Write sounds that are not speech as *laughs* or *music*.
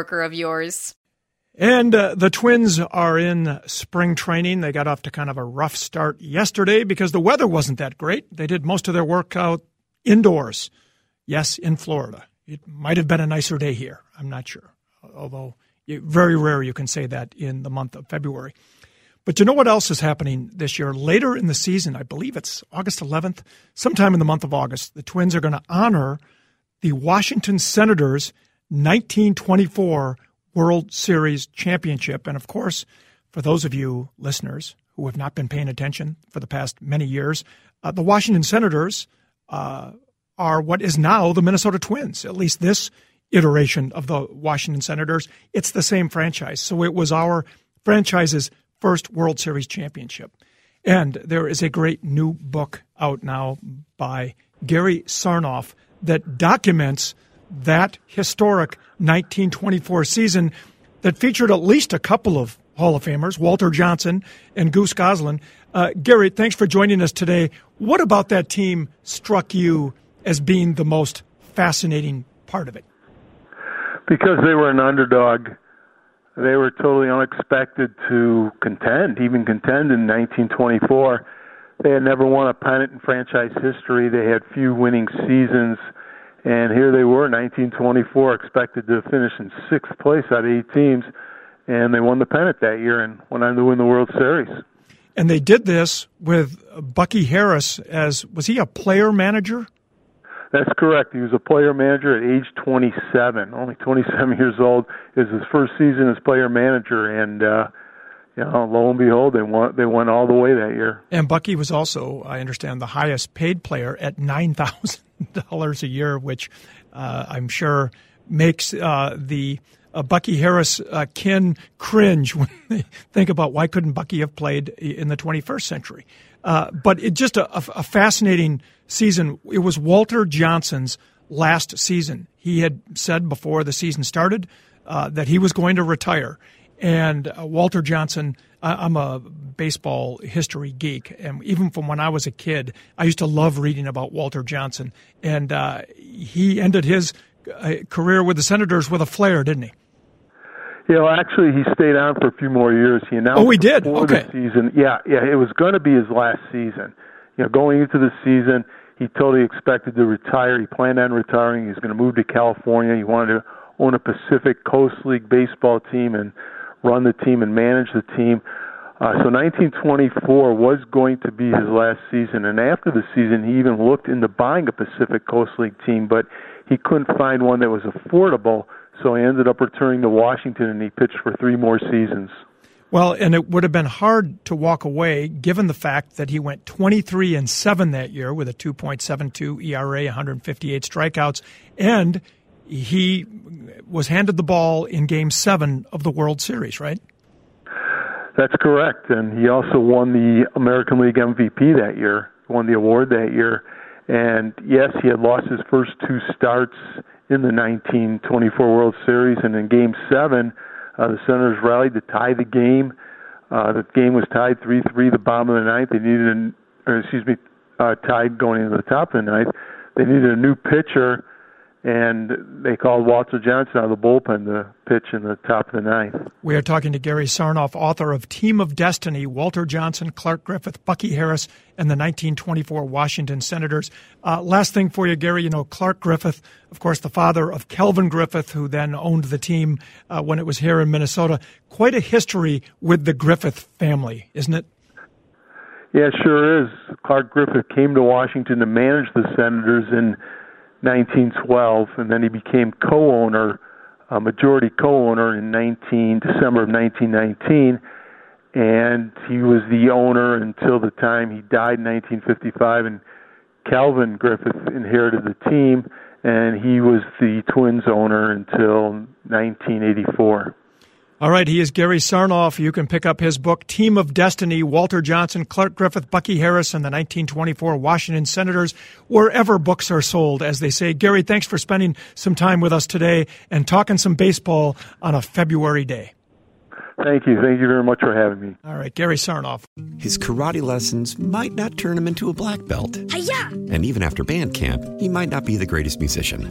of yours. And uh, the Twins are in spring training. They got off to kind of a rough start yesterday because the weather wasn't that great. They did most of their workout indoors. Yes, in Florida. It might have been a nicer day here. I'm not sure. Although very rare you can say that in the month of February. But you know what else is happening this year? Later in the season, I believe it's August 11th, sometime in the month of August, the Twins are going to honor the Washington Senators 1924 World Series championship. And of course, for those of you listeners who have not been paying attention for the past many years, uh, the Washington Senators uh, are what is now the Minnesota Twins, at least this iteration of the Washington Senators. It's the same franchise. So it was our franchise's first World Series championship. And there is a great new book out now by Gary Sarnoff that documents that historic 1924 season that featured at least a couple of Hall of Famers, Walter Johnson and Goose Goslin. Uh, Gary, thanks for joining us today. What about that team struck you as being the most fascinating part of it? Because they were an underdog. They were totally unexpected to contend, even contend in 1924. They had never won a pennant in franchise history. They had few winning seasons. And here they were, 1924, expected to finish in sixth place out of eight teams, and they won the pennant that year and went on to win the World Series. And they did this with Bucky Harris as was he a player manager? That's correct. He was a player manager at age 27, only 27 years old. It was his first season as player manager, and uh, you know, lo and behold, they won. They went all the way that year. And Bucky was also, I understand, the highest paid player at nine thousand dollars a year, which uh, I'm sure makes uh, the uh, Bucky Harris uh, kin cringe *laughs* when they think about why couldn't Bucky have played in the 21st century. Uh, but it just a, a fascinating season. It was Walter Johnson's last season. He had said before the season started uh, that he was going to retire. And uh, Walter Johnson, I, am a baseball history geek, and even from when I was a kid, I used to love reading about Walter Johnson. And uh, he ended his uh, career with the Senators with a flair, didn't he? You know, actually, he stayed on for a few more years. He announced oh, he did. Okay. the season. Yeah, yeah, it was going to be his last season. You know, going into the season, he totally expected to retire. He planned on retiring. He was going to move to California. He wanted to own a Pacific Coast League baseball team and run the team and manage the team. Uh, so 1924 was going to be his last season, and after the season, he even looked into buying a Pacific Coast League team, but he couldn't find one that was affordable. So he ended up returning to Washington, and he pitched for three more seasons. Well, and it would have been hard to walk away given the fact that he went 23 and 7 that year with a 2.72 ERA, 158 strikeouts, and he was handed the ball in game 7 of the World Series, right? That's correct, and he also won the American League MVP that year, won the award that year. And yes, he had lost his first two starts in the 1924 World Series, and in Game Seven, uh, the Senators rallied to tie the game. Uh, the game was tied 3-3 the bottom of the ninth. They needed, an, or excuse me, uh, tied going into the top of the ninth. They needed a new pitcher, and they called Walter Johnson out of the bullpen to pitch in the top of the ninth. We are talking to Gary Sarnoff, author of Team of Destiny, Walter Johnson, Clark Griffith, Bucky Harris, and the 1924 Washington Senators. Uh, last thing for you, Gary, you know, Clark Griffith, of course, the father of Calvin Griffith, who then owned the team uh, when it was here in Minnesota. Quite a history with the Griffith family, isn't it? Yeah, sure is. Clark Griffith came to Washington to manage the Senators in 1912, and then he became co-owner, a majority co-owner in 19 December of 1919, and he was the owner until the time he died in 1955. And Calvin Griffith inherited the team, and he was the Twins owner until 1984. All right, he is Gary Sarnoff. You can pick up his book, Team of Destiny, Walter Johnson, Clark Griffith, Bucky Harris, and the 1924 Washington Senators, wherever books are sold, as they say. Gary, thanks for spending some time with us today and talking some baseball on a February day. Thank you. Thank you very much for having me. All right, Gary Sarnoff. His karate lessons might not turn him into a black belt. Hi-ya! And even after band camp, he might not be the greatest musician.